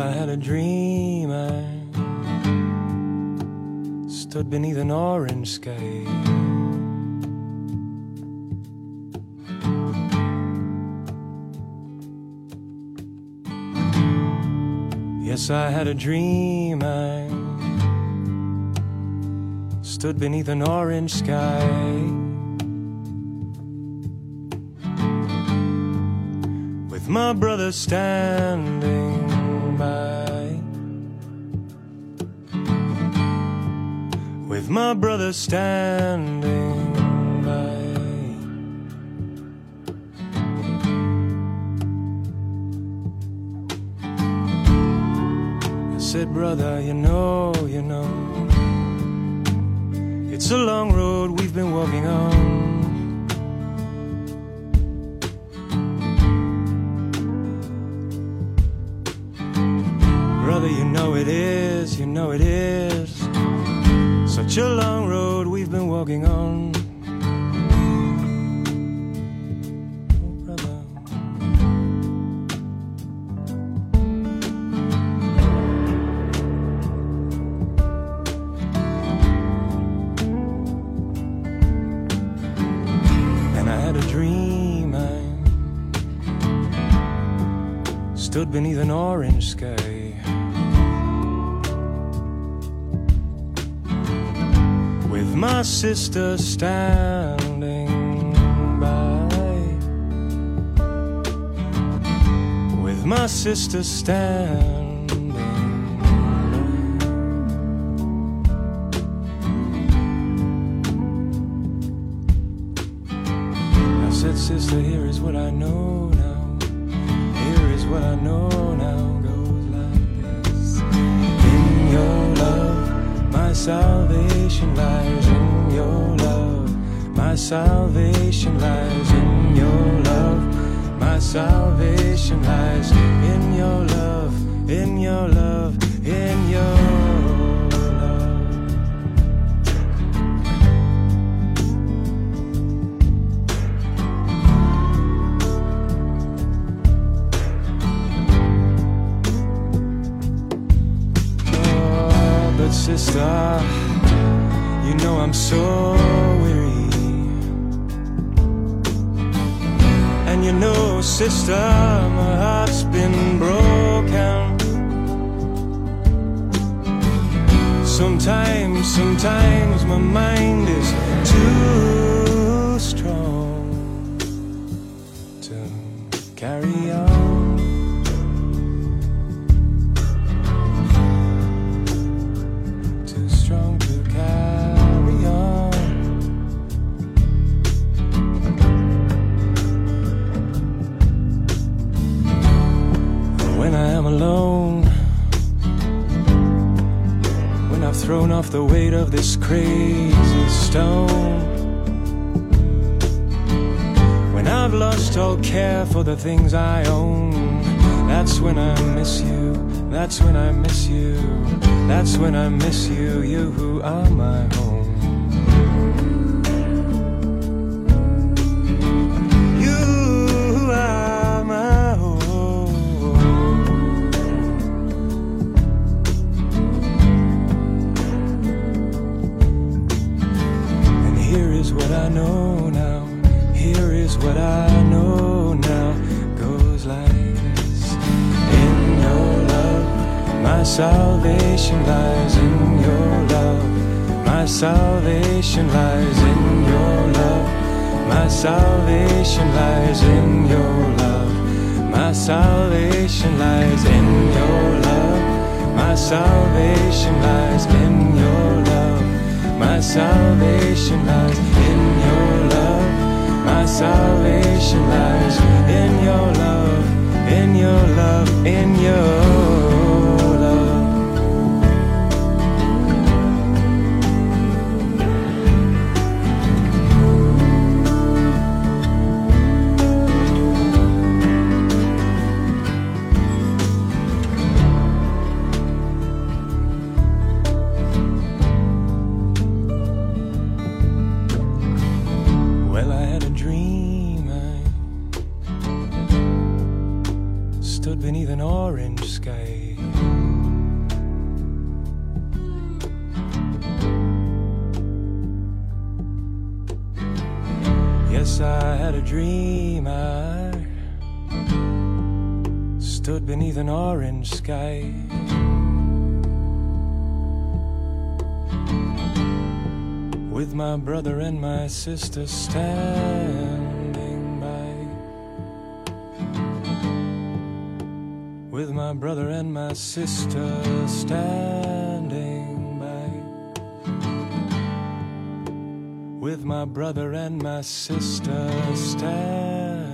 I had a dream. I stood beneath an orange sky. Yes, I had a dream. I stood beneath an orange sky. With my brother standing With my brother standing by. I said, brother, you know, you know. It's a long road we've been walking on. It is, you know it is. Such a long road we've been walking on. Oh, and I had a dream. I stood beneath an orange sky. My sister standing by. With my sister standing by. I said, sister, here is what I know now. Here is what I know now. Goes like this. In your love, my salvation lies. My salvation lies. In your love, my salvation lies. In your love, in your love, in your love. Oh, but sister, you know I'm so sister, my heart's been broken. Sometimes, sometimes my mind is too strong to carry on. When I am alone, when I've thrown off the weight of this crazy stone, when I've lost all care for the things I own, that's when I miss you. That's when I miss you. That's when I miss you. You who are my home. Know now. Here is what I know now. Goes like this. In your love, my salvation lies in your love. My salvation lies in your love. My salvation lies in your love. My salvation lies in your love. My salvation lies in your love. My salvation lies in your love. My salvation lies in your love. In your love. In your sky. Yes, I had a dream. I stood beneath an orange sky. With my brother and my sister, stand. With my brother and my sister standing by. With my brother and my sister standing